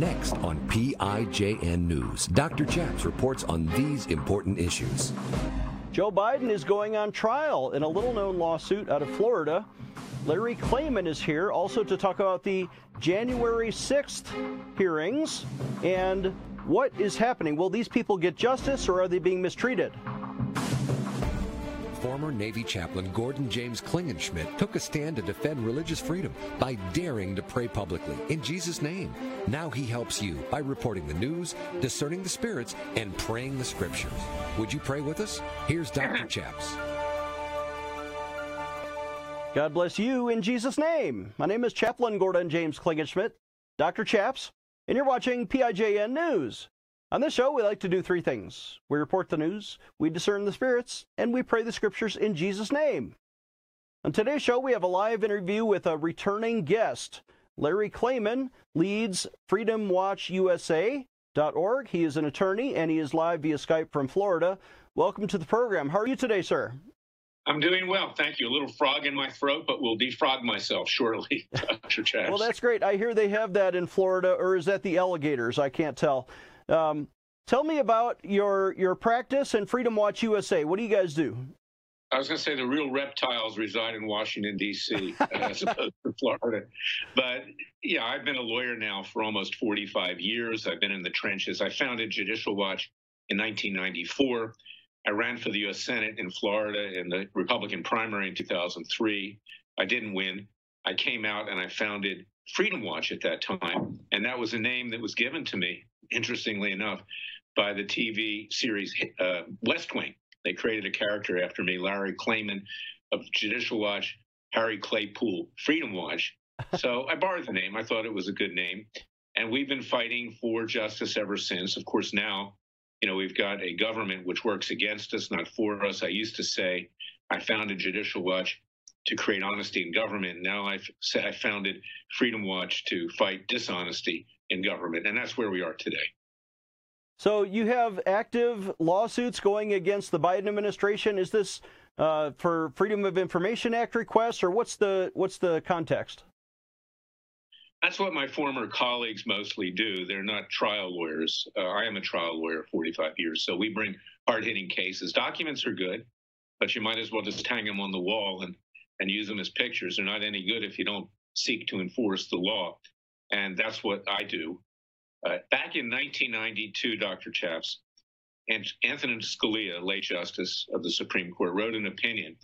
Next on PIJN News, Dr. Chaps reports on these important issues. Joe Biden is going on trial in a little known lawsuit out of Florida. Larry Klayman is here also to talk about the January 6th hearings and what is happening. Will these people get justice or are they being mistreated? Former Navy chaplain Gordon James Klingenschmitt took a stand to defend religious freedom by daring to pray publicly in Jesus' name. Now he helps you by reporting the news, discerning the spirits, and praying the scriptures. Would you pray with us? Here's Dr. Chaps. God bless you in Jesus' name. My name is Chaplain Gordon James Klingenschmitt, Dr. Chaps, and you're watching PIJN News. On this show, we like to do three things we report the news, we discern the spirits, and we pray the scriptures in Jesus' name. On today's show, we have a live interview with a returning guest. Larry Klayman leads FreedomWatchUSA.org. He is an attorney and he is live via Skype from Florida. Welcome to the program. How are you today, sir? I'm doing well, thank you. A little frog in my throat, but we'll defrog myself shortly, Dr. Chaps. Well, that's great. I hear they have that in Florida, or is that the alligators? I can't tell. Um, tell me about your your practice and Freedom Watch USA. What do you guys do? I was going to say the real reptiles reside in Washington D.C. as opposed to Florida, but yeah, I've been a lawyer now for almost 45 years. I've been in the trenches. I founded Judicial Watch in 1994. I ran for the U.S. Senate in Florida in the Republican primary in 2003. I didn't win. I came out and I founded Freedom Watch at that time, and that was a name that was given to me, interestingly enough, by the TV series uh, West Wing. They created a character after me, Larry Klayman of Judicial Watch, Harry Klaypool, Freedom Watch. So I borrowed the name. I thought it was a good name. And we've been fighting for justice ever since. Of course, now, you know, we've got a government which works against us, not for us. I used to say I founded Judicial Watch to create honesty in government. Now I've said I founded Freedom Watch to fight dishonesty in government. And that's where we are today. So you have active lawsuits going against the Biden administration. Is this uh, for Freedom of Information Act requests, or what's the what's the context? That's what my former colleagues mostly do. They're not trial lawyers. Uh, I am a trial lawyer, 45 years, so we bring hard-hitting cases. Documents are good, but you might as well just hang them on the wall and and use them as pictures. They're not any good if you don't seek to enforce the law, and that's what I do. Uh, back in 1992, Dr. Chaps, Anthony Scalia, late Justice of the Supreme Court, wrote an opinion,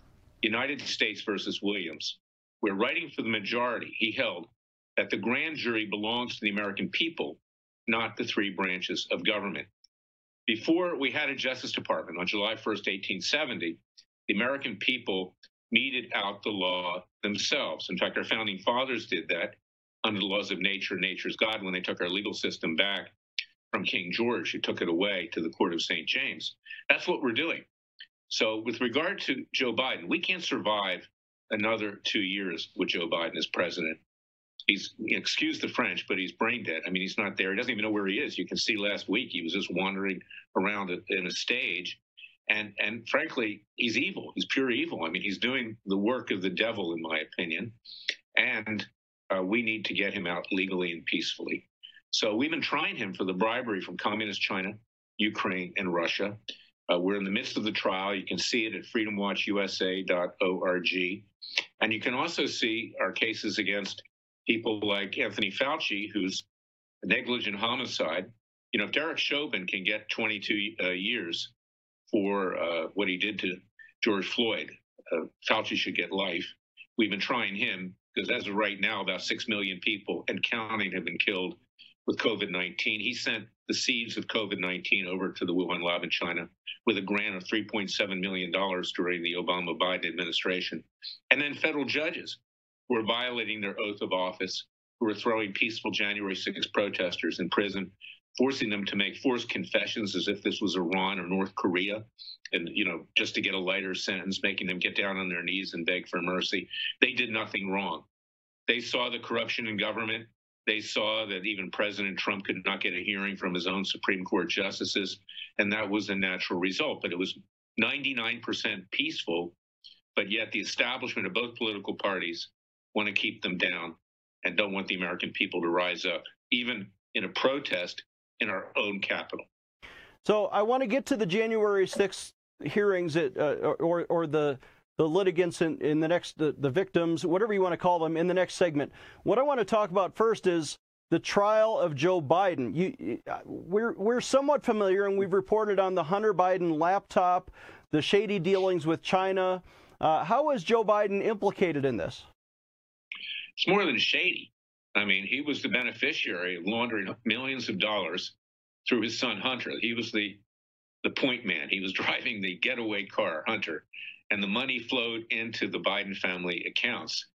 United States versus Williams, where writing for the majority, he held that the grand jury belongs to the American people, not the three branches of government. Before we had a Justice Department on July 1st, 1870, the American people meted out the law themselves. In fact, our founding fathers did that under the laws of nature, nature's God, when they took our legal system back from King George, who took it away to the court of St. James. That's what we're doing. So, with regard to Joe Biden, we can't survive another two years with Joe Biden as president. He's, excuse the French, but he's brain dead. I mean, he's not there. He doesn't even know where he is. You can see last week he was just wandering around in a stage. And, and frankly, he's evil. He's pure evil. I mean, he's doing the work of the devil, in my opinion. And uh, we need to get him out legally and peacefully. So we've been trying him for the bribery from communist China, Ukraine, and Russia. Uh, we're in the midst of the trial. You can see it at freedomwatchusa.org. And you can also see our cases against people like Anthony Fauci, who's negligent homicide. You know, if Derek Chauvin can get 22 uh, years for uh, what he did to George Floyd, uh, Fauci should get life. We've been trying him because as of right now, about 6 million people and counting have been killed with COVID 19. He sent the seeds of COVID 19 over to the Wuhan lab in China with a grant of $3.7 million during the Obama Biden administration. And then federal judges were violating their oath of office, who were throwing peaceful January 6 protesters in prison, forcing them to make forced confessions as if this was Iran or North Korea, and you know just to get a lighter sentence, making them get down on their knees and beg for mercy. They did nothing wrong. They saw the corruption in government. They saw that even President Trump could not get a hearing from his own Supreme Court justices, and that was a natural result. But it was 99% peaceful, but yet the establishment of both political parties want to keep them down and don't want the American people to rise up. Even in a protest in our own capital. So I want to get to the January 6th hearings at, uh, or, or the the litigants in, in the next the, the victims whatever you want to call them in the next segment what i want to talk about first is the trial of Joe Biden. You, we're we're somewhat familiar, and we've reported on the Hunter Biden laptop, the shady dealings with China. Uh, how is Joe Biden implicated in this? It's more than shady. I mean, he was the beneficiary of laundering millions of dollars through his son Hunter. He was the the point man. He was driving the getaway car, Hunter, and the money flowed into the Biden family accounts.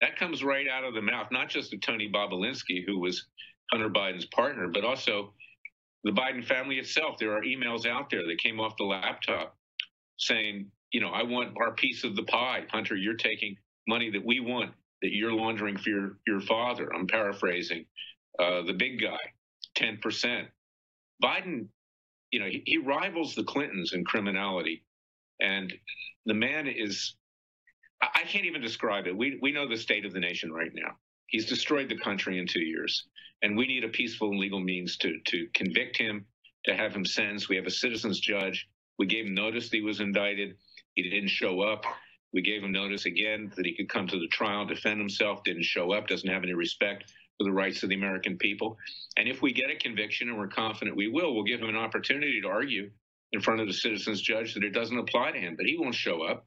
That comes right out of the mouth, not just of Tony Bobulinski, who was Hunter Biden's partner, but also the Biden family itself. There are emails out there that came off the laptop saying, you know, I want our piece of the pie. Hunter, you're taking money that we want, that you're laundering for your, your father. I'm paraphrasing. Uh, the big guy, 10%. Biden, you know, he, he rivals the Clintons in criminality. And the man is I can't even describe it. We we know the state of the nation right now. He's destroyed the country in two years, and we need a peaceful and legal means to to convict him, to have him sentenced. We have a citizens judge. We gave him notice that he was indicted. He didn't show up. We gave him notice again that he could come to the trial, defend himself. Didn't show up. Doesn't have any respect for the rights of the American people. And if we get a conviction, and we're confident we will, we'll give him an opportunity to argue in front of the citizens judge that it doesn't apply to him. But he won't show up.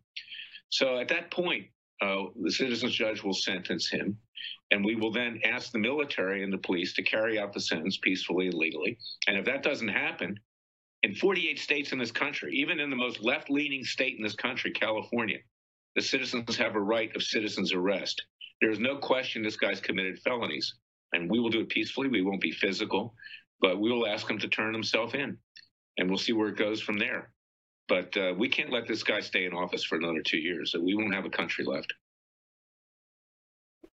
So at that point, uh, the citizens judge will sentence him, and we will then ask the military and the police to carry out the sentence peacefully and legally. And if that doesn't happen, in 48 states in this country, even in the most left leaning state in this country, California, the citizens have a right of citizens arrest. There is no question this guy's committed felonies, and we will do it peacefully. We won't be physical, but we will ask him to turn himself in, and we'll see where it goes from there. But uh, we can't let this guy stay in office for another two years. So we won't have a country left.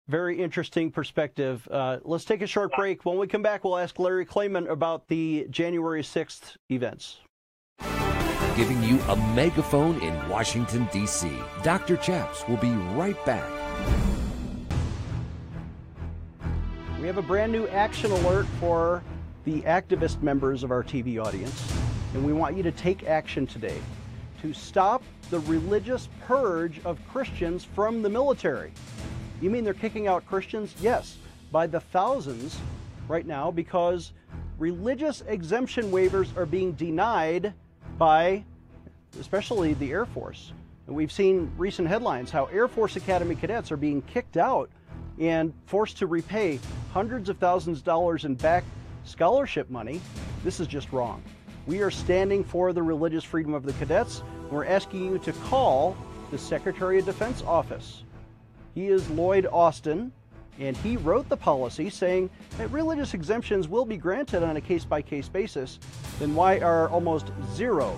Very interesting perspective. Uh, let's take a short break. When we come back, we'll ask Larry Klayman about the January 6th events. Giving you a megaphone in Washington, D.C. Dr. Chaps will be right back. We have a brand new action alert for the activist members of our TV audience and we want you to take action today to stop the religious purge of Christians from the military. You mean they're kicking out Christians? Yes, by the thousands right now because religious exemption waivers are being denied by especially the Air Force. And we've seen recent headlines how Air Force Academy cadets are being kicked out and forced to repay hundreds of thousands of dollars in back scholarship money. This is just wrong. We are standing for the religious freedom of the cadets. We're asking you to call the Secretary of Defense office. He is Lloyd Austin, and he wrote the policy saying that religious exemptions will be granted on a case by case basis. Then why are almost zero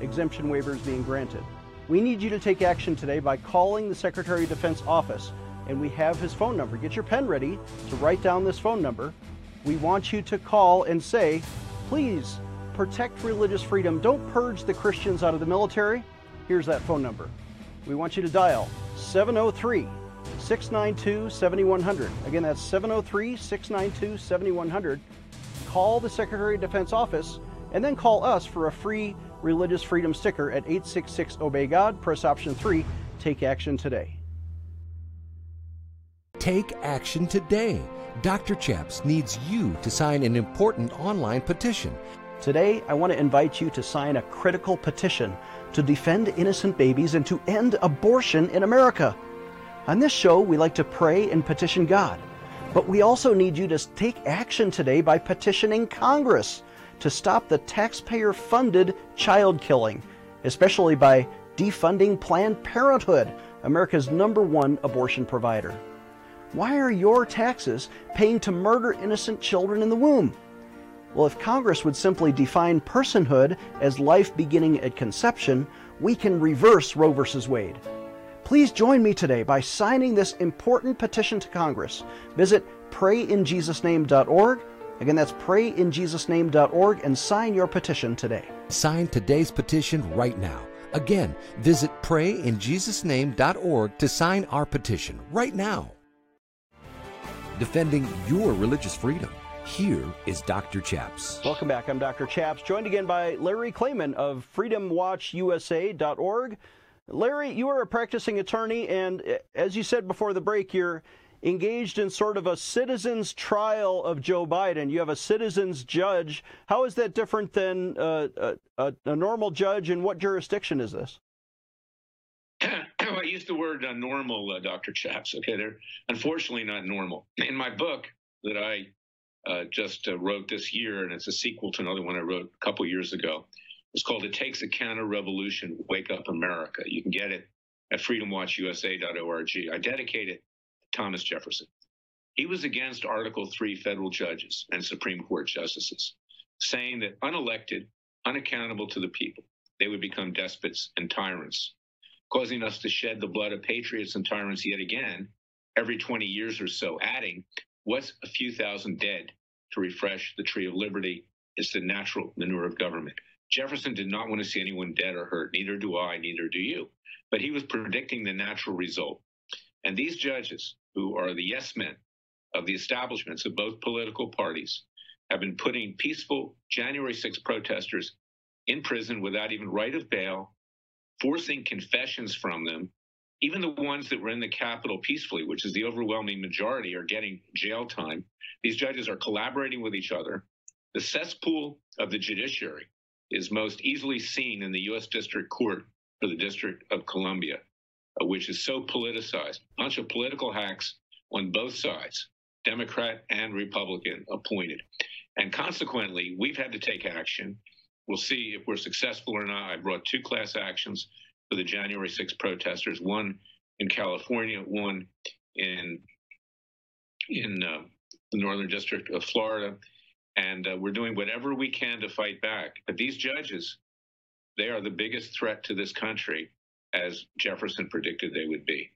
exemption waivers being granted? We need you to take action today by calling the Secretary of Defense office, and we have his phone number. Get your pen ready to write down this phone number. We want you to call and say, please protect religious freedom. Don't purge the Christians out of the military. Here's that phone number. We want you to dial 703 692 7100. Again, that's 703 692 7100. Call the Secretary of Defense office and then call us for a free religious freedom sticker at 866 Obey God. Press option 3. Take action today. Take action today. Dr. Chaps needs you to sign an important online petition Today, I want to invite you to sign a critical petition to defend innocent babies and to end abortion in America. On this show, we like to pray and petition God, but we also need you to take action today by petitioning Congress to stop the taxpayer funded child killing, especially by defunding Planned Parenthood, America's number one abortion provider. Why are your taxes paying to murder innocent children in the womb? Well, if Congress would simply define personhood as life beginning at conception, we can reverse Roe v. Wade. Please join me today by signing this important petition to Congress. Visit prayinjesusname.org. Again, that's prayinjesusname.org and sign your petition today. Sign today's petition right now. Again, visit prayinjesusname.org to sign our petition right now. Defending your religious freedom Here is Dr. Chaps. Welcome back. I'm Dr. Chaps, joined again by Larry Klayman of freedomwatchusa.org. Larry, you are a practicing attorney, and eh, as you said before the break, you're engaged in sort of a citizen's trial of Joe Biden. You have a citizen's judge. How is that different than uh, a, a, normal judge, and what jurisdiction is this? I use the word uh, normal, uh, Dr. Chaps. Okay, they're unfortunately not normal. In my book that I uh, just uh, wrote this year, and it's a sequel to another one I wrote a couple years ago. It's called It Takes a Counter Revolution Wake Up America. You can get it at freedomwatchusa.org. I dedicate it to Thomas Jefferson. He was against Article 3 federal judges and Supreme Court justices, saying that unelected, unaccountable to the people, they would become despots and tyrants, causing us to shed the blood of patriots and tyrants yet again every 20 years or so, adding What's a few thousand dead to refresh the tree of liberty? It's the natural manure of government. Jefferson did not want to see anyone dead or hurt. Neither do I, neither do you. But he was predicting the natural result. And these judges, who are the yes men of the establishments of both political parties, have been putting peaceful January 6 protesters in prison without even right of bail, forcing confessions from them, even the ones that were in the Capitol peacefully, which is the overwhelming majority, are getting jail time. These judges are collaborating with each other. The cesspool of the judiciary is most easily seen in the U.S. District Court for the District of Columbia, uh, which is so politicized. A bunch of political hacks on both sides, Democrat and Republican appointed. And consequently, we've had to take action. We'll see if we're successful or not. I brought two class actions for the January 6 protesters, one in California, one in in uh, the Northern District of Florida, and uh, we're doing whatever we can to fight back. But these judges, they are the biggest threat to this country, as Jefferson predicted they would be.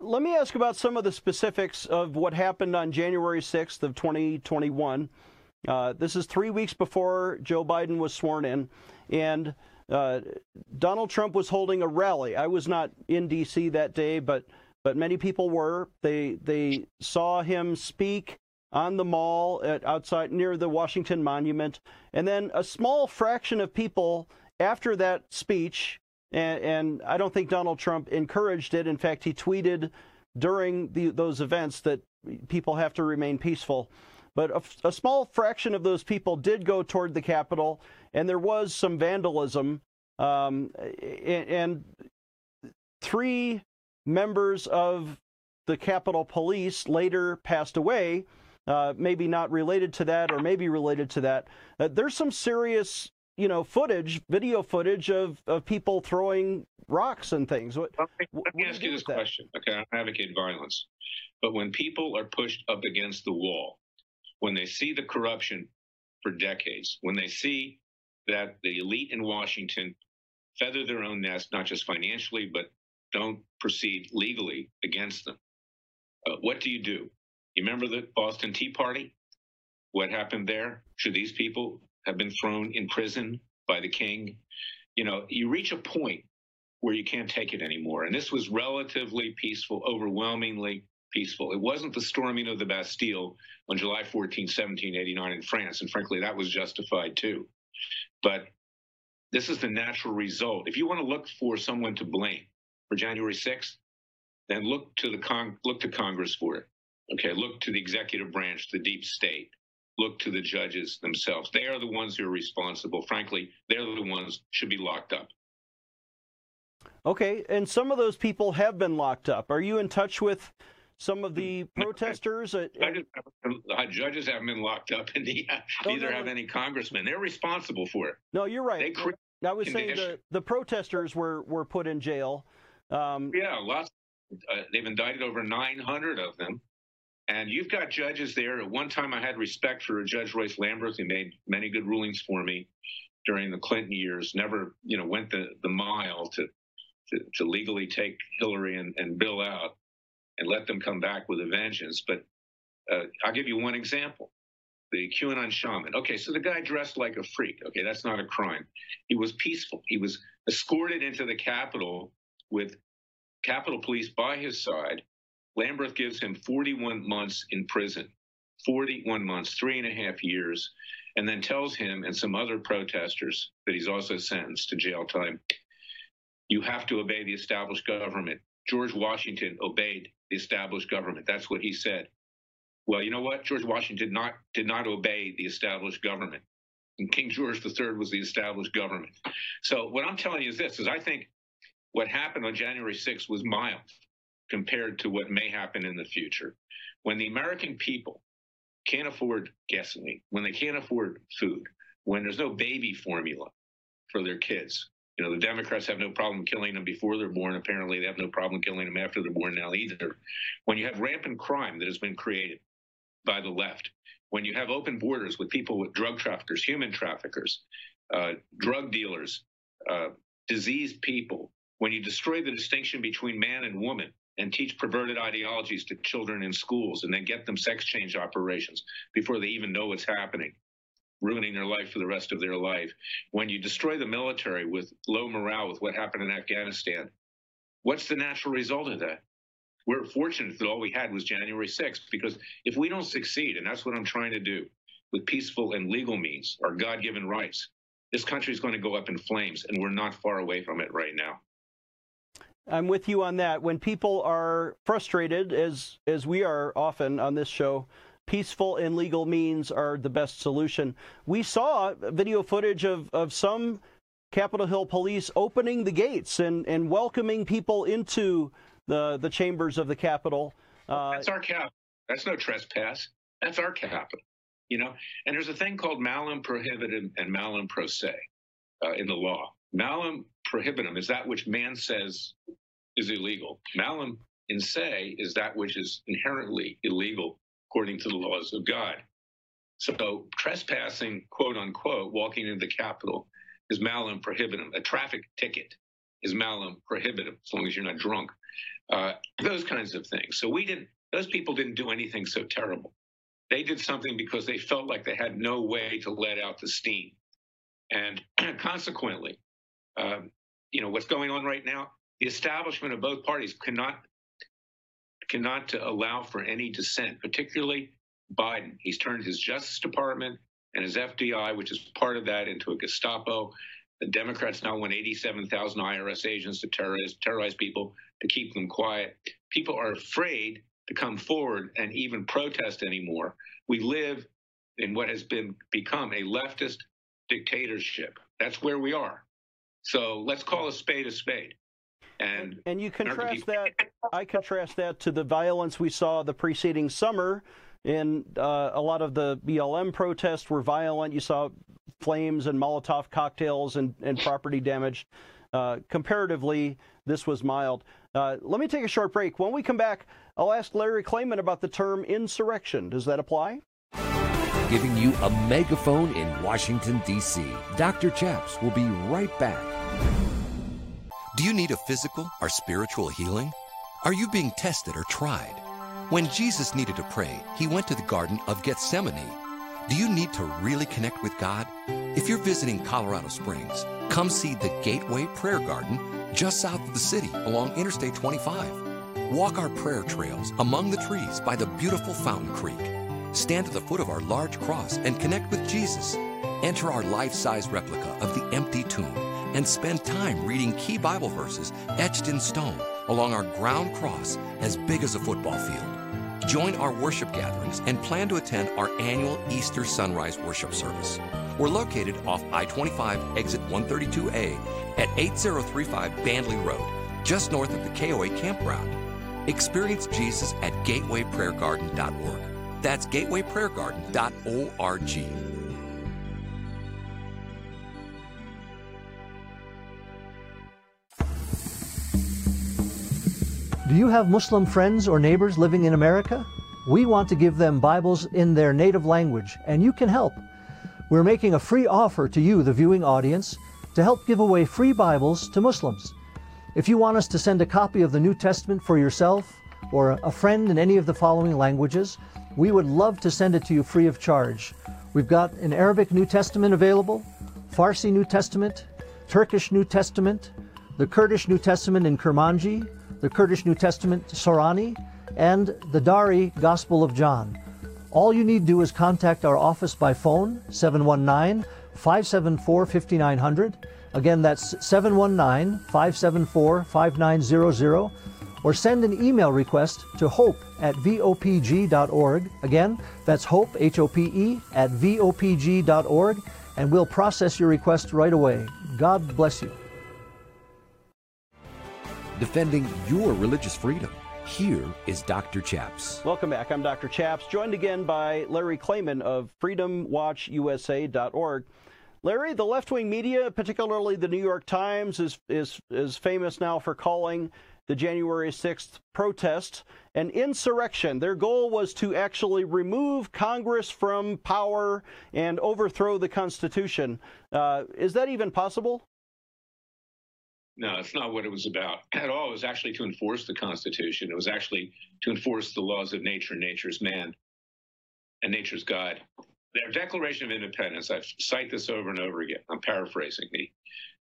Let me ask about some of the specifics of what happened on January 6th of 2021. Uh, this is three weeks before Joe Biden was sworn in, and uh, Donald Trump was holding a rally. I was not in D.C. that day, but but many people were. They they saw him speak on the mall at, outside near the Washington Monument, and then a small fraction of people after that speech, and, and I don't think Donald Trump encouraged it. In fact, he tweeted during the, those events that people have to remain peaceful. But a, a, small fraction of those people did go toward the Capitol, and there was some vandalism. Um, and, and three members of the Capitol Police later passed away. Uh, maybe not related to that, or maybe related to that. Uh, there's some serious, you know, footage, video footage of, of people throwing rocks and things. What, let me, let me ask you this question. Okay, I advocate violence, but when people are pushed up against the wall, when they see the corruption for decades, when they see that the elite in Washington feather their own nest, not just financially, but don't proceed legally against them, uh, what do you do? You remember the Boston Tea Party? What happened there? Should these people have been thrown in prison by the king? You know, you reach a point where you can't take it anymore. And this was relatively peaceful, overwhelmingly peaceful. It wasn't the storming of the Bastille on July 14, 1789 in France. And frankly, that was justified too. But this is the natural result. If you want to look for someone to blame for January 6th, then look to the con- look to Congress for it. Okay, look to the executive branch, the deep state. Look to the judges themselves. They are the ones who are responsible. Frankly, they're the ones should be locked up. Okay, and some of those people have been locked up. Are you in touch with some of the hmm. protesters. At, judges, uh, judges haven't been locked up, and oh, neither have any congressmen. They're responsible for it. No, you're right. I was saying the, the protesters were, were put in jail. Um, yeah, lots. Uh, they've indicted over 900 of them. And you've got judges there. At one time, I had respect for Judge Royce Lamberth, who made many good rulings for me during the Clinton years. Never, you know, went the, the mile to, to, to legally take Hillary and, and Bill out and let them come back with a vengeance. But uh, I'll give you one example. The QAnon shaman. Okay, so the guy dressed like a freak. Okay, that's not a crime. He was peaceful. He was escorted into the Capitol with Capitol Police by his side. Lamberth gives him 41 months in prison. 41 months, three and a half years, and then tells him and some other protesters that he's also sentenced to jail time. You have to obey the established government. George Washington obeyed the established government. That's what he said. Well, you know what? George Washington did not did not obey the established government. And King George III was the established government. So what I'm telling you is this is I think what happened on January 6th was mild compared to what may happen in the future. When the American people can't afford gasoline, when they can't afford food, when there's no baby formula for their kids, you know, the Democrats have no problem killing them before they're born. Apparently, they have no problem killing them after they're born now either. When you have rampant crime that has been created by the left, when you have open borders with people with drug traffickers, human traffickers, uh, drug dealers, uh, diseased people, when you destroy the distinction between man and woman and teach perverted ideologies to children in schools and then get them sex change operations before they even know what's happening, ruining their life for the rest of their life. When you destroy the military with low morale with what happened in Afghanistan, what's the natural result of that? We're fortunate that all we had was January 6th because if we don't succeed, and that's what I'm trying to do with peaceful and legal means, our God given rights, this country is going to go up in flames, and we're not far away from it right now. I'm with you on that. When people are frustrated, as as we are often on this show, peaceful and legal means are the best solution. We saw video footage of, of some Capitol Hill police opening the gates and, and welcoming people into the, the chambers of the Capitol. Uh, That's our cap. That's no trespass. That's our capital. You know, and there's a thing called malum prohibitum and malum prohibitum uh, in the law. Malum prohibitum is that which man says is illegal. Malum in se is that which is inherently illegal according to the laws of God. So trespassing, quote unquote, walking into the Capitol is malum prohibitum. A traffic ticket is malum prohibitum, as long as you're not drunk. Uh, those kinds of things. So we didn't. Those people didn't do anything so terrible. They did something because they felt like they had no way to let out the steam, and consequently, um, you know what's going on right now. The establishment of both parties cannot cannot allow for any dissent, particularly Biden. He's turned his Justice Department and his FBI, which is part of that, into a Gestapo. The Democrats now want 87,000 IRS agents to terrorize, terrorize people to keep them quiet. People are afraid to come forward and even protest anymore. We live in what has been become a leftist dictatorship. That's where we are. So let's call a spade a spade. And, and you contrast that, I contrast that to the violence we saw the preceding summer. In uh, a lot of the BLM protests were violent. You saw flames and Molotov cocktails and, and property damage. Uh, comparatively, this was mild. Uh, let me take a short break. When we come back, I'll ask Larry Klayman about the term insurrection. Does that apply? Giving you a megaphone in Washington, D.C. Dr. Chaps will be right back. Do you need a physical or spiritual healing? Are you being tested or tried? When Jesus needed to pray, he went to the Garden of Gethsemane. Do you need to really connect with God? If you're visiting Colorado Springs, come see the Gateway Prayer Garden just south of the city along Interstate 25. Walk our prayer trails among the trees by the beautiful Fountain Creek. Stand at the foot of our large cross and connect with Jesus. Enter our life size replica of the empty tomb and spend time reading key Bible verses etched in stone along our ground cross as big as a football field. Join our worship gatherings and plan to attend our annual Easter Sunrise Worship Service. We're located off I 25 exit 132A at 8035 Bandley Road, just north of the KOA campground. Experience Jesus at gatewayprayergarden.org. That's gatewayprayergarden.org. Do you have Muslim friends or neighbors living in America? We want to give them Bibles in their native language, and you can help. We're making a free offer to you, the viewing audience, to help give away free Bibles to Muslims. If you want us to send a copy of the New Testament for yourself or a friend in any of the following languages, we would love to send it to you free of charge. We've got an Arabic New Testament available, Farsi New Testament, Turkish New Testament, the Kurdish New Testament in Kurmanji, the Kurdish New Testament Sorani, and the Dari Gospel of John. All you need to do is contact our office by phone, 719 574 5900. Again, that's 719 574 5900, or send an email request to hope at vopg.org. Again, that's hope, H O P E, at vopg.org, and we'll process your request right away. God bless you. Defending your religious freedom. Here is Dr. Chaps. Welcome back. I'm Dr. Chaps, joined again by Larry Klayman of freedomwatchusa.org. Larry, the left wing media, particularly the New York Times, is, is, is famous now for calling the January 6th protest an insurrection. Their goal was to actually remove Congress from power and overthrow the Constitution. Uh, is that even possible? No, it's not what it was about at all. It was actually to enforce the Constitution. It was actually to enforce the laws of nature. Nature's man and nature's God. Their Declaration of Independence, I cite this over and over again. I'm paraphrasing. The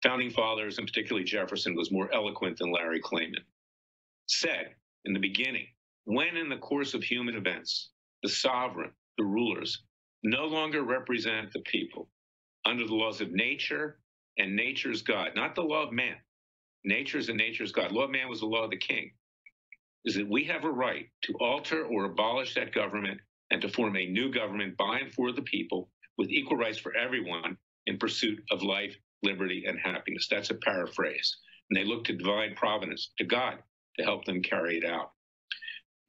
founding fathers, and particularly Jefferson, was more eloquent than Larry Klayman, said in the beginning, when in the course of human events, the sovereign, the rulers, no longer represent the people under the laws of nature and nature's God, not the law of man, nature is a nature's God. Law of man was the law of the king. Is that we have a right to alter or abolish that government and to form a new government by and for the people with equal rights for everyone in pursuit of life, liberty, and happiness. That's a paraphrase. And they look to divine providence, to God, to help them carry it out.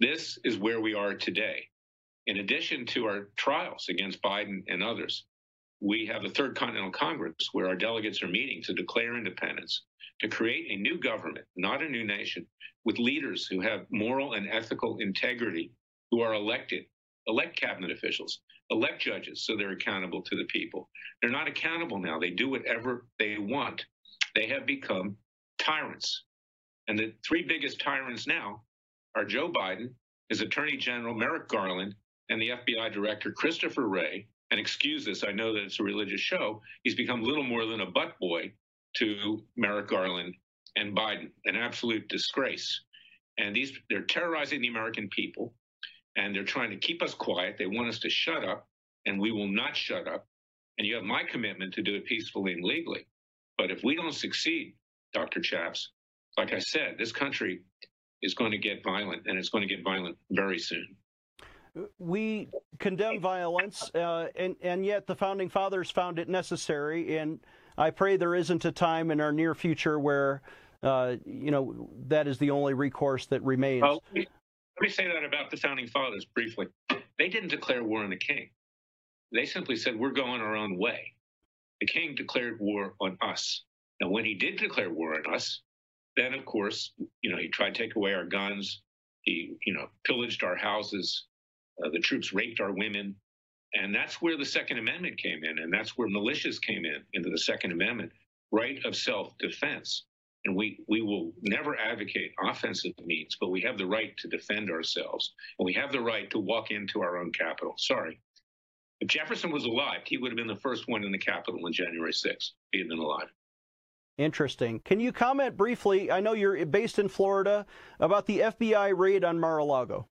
This is where we are today. In addition to our trials against Biden and others, we have the Third Continental Congress where our delegates are meeting to declare independence to create a new government, not a new nation, with leaders who have moral and ethical integrity, who are elected, elect cabinet officials, elect judges so they're accountable to the people. They're not accountable now. They do whatever they want. They have become tyrants. And the three biggest tyrants now are Joe Biden, his Attorney General Merrick Garland, and the FBI Director Christopher Wray. And excuse this, I know that it's a religious show. He's become little more than a butt boy to Merrick Garland and Biden, an absolute disgrace. And these they're terrorizing the American people and they're trying to keep us quiet. They want us to shut up, and we will not shut up. And you have my commitment to do it peacefully and legally. But if we don't succeed, Dr. Chaps, like I said, this country is going to get violent, and it's going to get violent very soon. We condemn violence, uh, and and yet the founding fathers found it necessary. And I pray there isn't a time in our near future where, uh, you know, that is the only recourse that remains. Well, let, me, say that about the founding fathers briefly. They didn't declare war on the king. They simply said, we're going our own way. The king declared war on us. Now, when he did declare war on us, then, of course, you know, he tried to take away our guns. He, you know, pillaged our houses. Uh, the troops raped our women. And that's where the Second Amendment came in, and that's where militias came in into the Second Amendment, right of self-defense. And we we will never advocate offensive means, but we have the right to defend ourselves, and we have the right to walk into our own capital. Sorry, if Jefferson was alive, he would have been the first one in the Capitol on January 6th. He had been alive. Interesting. Can you comment briefly? I know you're based in Florida about the FBI raid on Mar-a-Lago.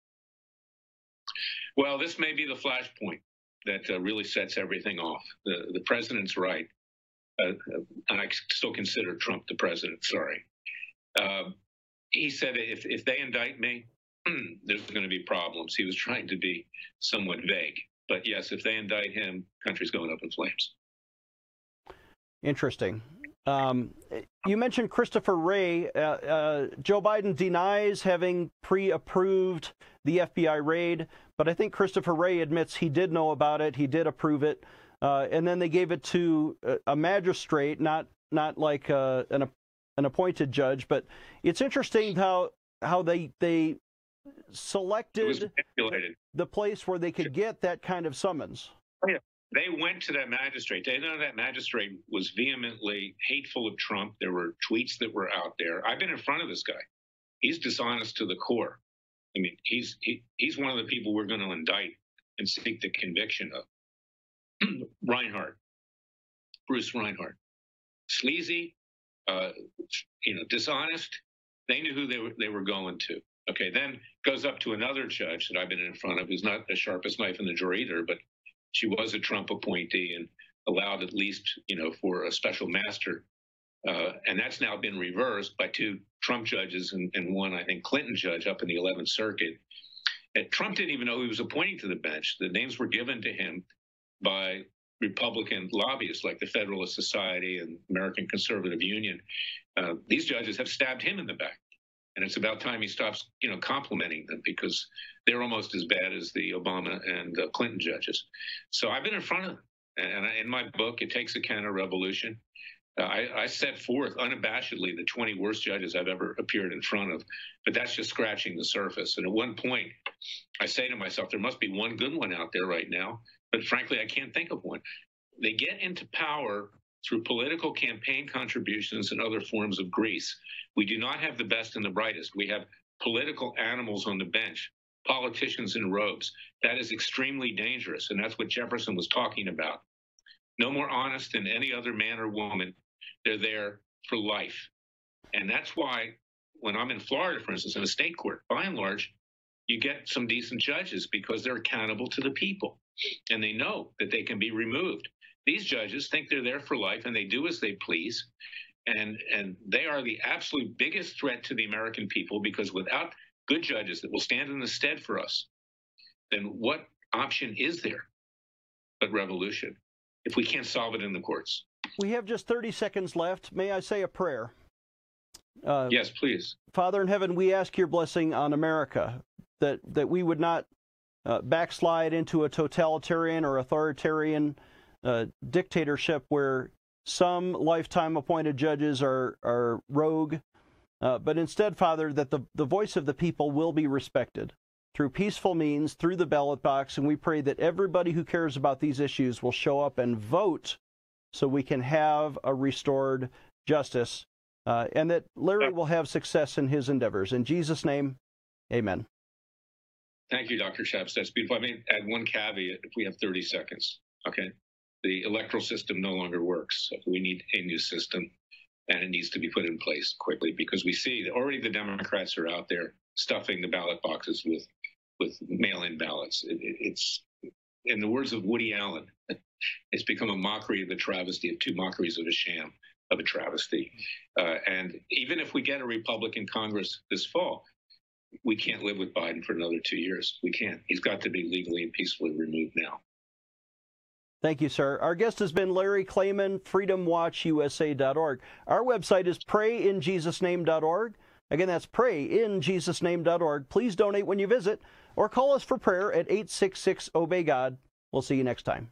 Well, this may be the flashpoint that uh, really sets everything off. The, the president's right. Uh, and I still consider Trump the president, sorry. Uh, he said if, if they indict me, there's going to be problems. He was trying to be somewhat vague. But yes, if they indict him, country's going up in flames. Interesting. Um, you mentioned Christopher Wray. Uh, uh, Joe Biden denies having pre approved the FBI raid, but I think Christopher Wray admits he did know about it, he did approve it, uh, and then they gave it to a magistrate, not not like uh, an an appointed judge. But it's interesting how how they they selected the place where they could get that kind of summons. Oh, yeah. They went to that magistrate. They know that magistrate was vehemently hateful of Trump. There were tweets that were out there. I've been in front of this guy. He's dishonest to the core. I mean, he's he, he's one of the people we're going to indict and seek the conviction of. Reinhart, Bruce Reinhart, sleazy, uh, you know, dishonest. They knew who they were they were going to. Okay, then goes up to another judge that I've been in front of who's not the sharpest knife in the drawer either, but she was a Trump appointee and allowed at least, you know, for a special master. Uh, and that's now been reversed by two Trump judges and, and one, I think, Clinton judge up in the 11th Circuit. And Trump didn't even know he was appointing to the bench. The names were given to him by Republican lobbyists like the Federalist Society and American Conservative Union. Uh, these judges have stabbed him in the back. And it's about time he stops, you know, complimenting them because they're almost as bad as the Obama and uh, Clinton judges. So I've been in front of them. And in my book, It Takes a Counter Revolution, uh, I, I, set forth unabashedly the 20 worst judges I've ever appeared in front of, but that's just scratching the surface. And at one point, I say to myself, there must be one good one out there right now, but frankly, I can't think of one. They get into power through political campaign contributions and other forms of grease. We do not have the best and the brightest. We have political animals on the bench, politicians in robes. That is extremely dangerous. And that's what Jefferson was talking about no more honest than any other man or woman. They're there for life. And that's why when I'm in Florida, for instance, in a state court, by and large, you get some decent judges because they're accountable to the people and they know that they can be removed. These judges think they're there for life and they do as they please. And, and they are the absolute biggest threat to the American people because without good judges that will stand in the stead for us, then what option is there but revolution? if we can't solve it in the courts. We have just 30 seconds left. May I say a prayer? Uh, yes, please. Father in heaven, we ask your blessing on America, that, that we would not uh, backslide into a totalitarian or authoritarian uh, dictatorship where some lifetime appointed judges are, are rogue, uh, but instead, Father, that the, the voice of the people will be respected through peaceful means, through the ballot box, and we pray that everybody who cares about these issues will show up and vote so we can have a restored justice uh, and that Larry will have success in his endeavors. In Jesus' name, amen. Thank you, Dr. Chaps. That's beautiful. I may add one caveat if we have 30 seconds. Okay. The electoral system no longer works. We need a new system, and it needs to be put in place quickly because we see that already the Democrats are out there stuffing the ballot boxes with with mail-in ballots. It, it, it's, in the words of Woody Allen, it's become a mockery of the travesty of two mockeries of a sham of a travesty. Uh, and even if we get a Republican Congress this fall, we can't live with Biden for another two years. We can't. He's got to be legally and peacefully removed now. Thank you, sir. Our guest has been Larry Klayman, freedomwatchusa.org. Our website is prayinjesusname.org. Again, that's prayinjesusname.org. Please donate when you visit or call us for prayer at 866 Obey God. We'll see you next time.